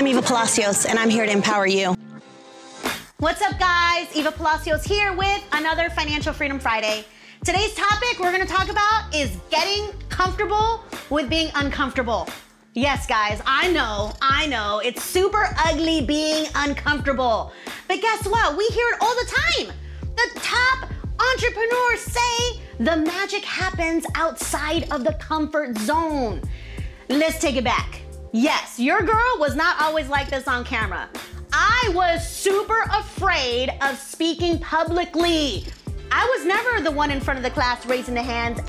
I'm Eva Palacios, and I'm here to empower you. What's up, guys? Eva Palacios here with another Financial Freedom Friday. Today's topic we're gonna talk about is getting comfortable with being uncomfortable. Yes, guys, I know, I know, it's super ugly being uncomfortable. But guess what? We hear it all the time. The top entrepreneurs say the magic happens outside of the comfort zone. Let's take it back. Yes, your girl was not always like this on camera. I was super afraid of speaking publicly. I was never the one in front of the class raising the hands,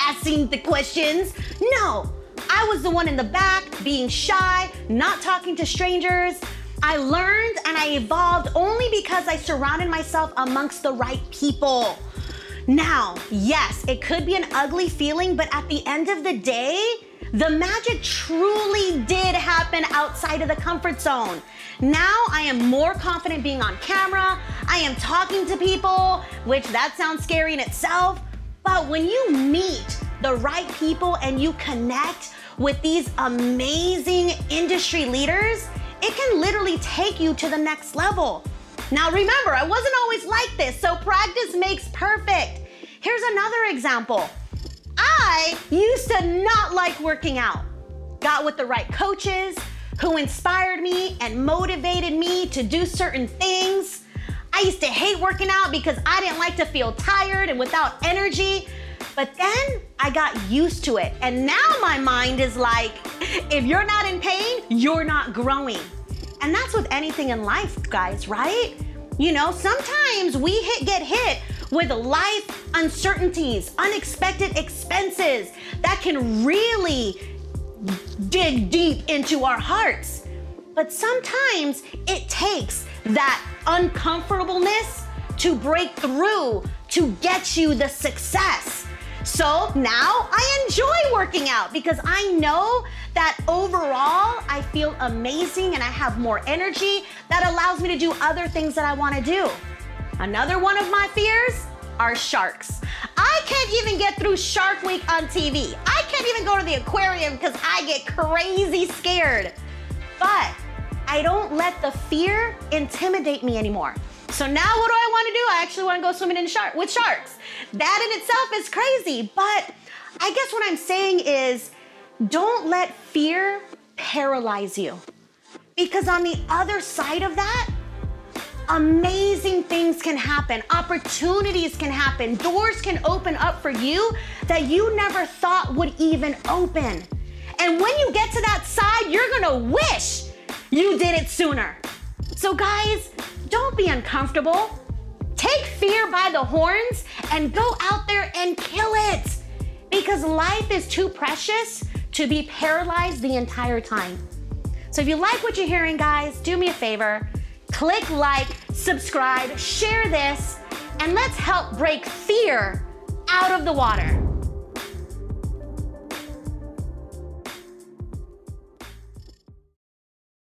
asking the questions. No, I was the one in the back being shy, not talking to strangers. I learned and I evolved only because I surrounded myself amongst the right people. Now, yes, it could be an ugly feeling, but at the end of the day, the magic truly did happen outside of the comfort zone. Now I am more confident being on camera. I am talking to people, which that sounds scary in itself. But when you meet the right people and you connect with these amazing industry leaders, it can literally take you to the next level. Now remember, I wasn't always like this, so practice makes perfect. Here's another example. I used to not like working out. Got with the right coaches who inspired me and motivated me to do certain things. I used to hate working out because I didn't like to feel tired and without energy. But then I got used to it. And now my mind is like, if you're not in pain, you're not growing. And that's with anything in life, guys, right? You know, sometimes we hit, get hit with life uncertainties, unexpected expenses that can really dig deep into our hearts. But sometimes it takes that uncomfortableness to break through to get you the success. So now I enjoy working out because I know that overall I feel amazing and I have more energy that allows me to do other things that I want to do. Another one of my fears are sharks. I can't even get through Shark Week on TV. I can't even go to the aquarium because I get crazy scared. But I don't let the fear intimidate me anymore. So now what do I want to do? I actually want to go swimming in shark with sharks. That in itself is crazy, but I guess what I'm saying is don't let fear paralyze you. Because on the other side of that, amazing things can happen, opportunities can happen, doors can open up for you that you never thought would even open. And when you get to that side, you're gonna wish you did it sooner. So, guys, don't be uncomfortable. Take fear by the horns and go out there and kill it. Because life is too precious to be paralyzed the entire time. So, if you like what you're hearing, guys, do me a favor click like, subscribe, share this, and let's help break fear out of the water.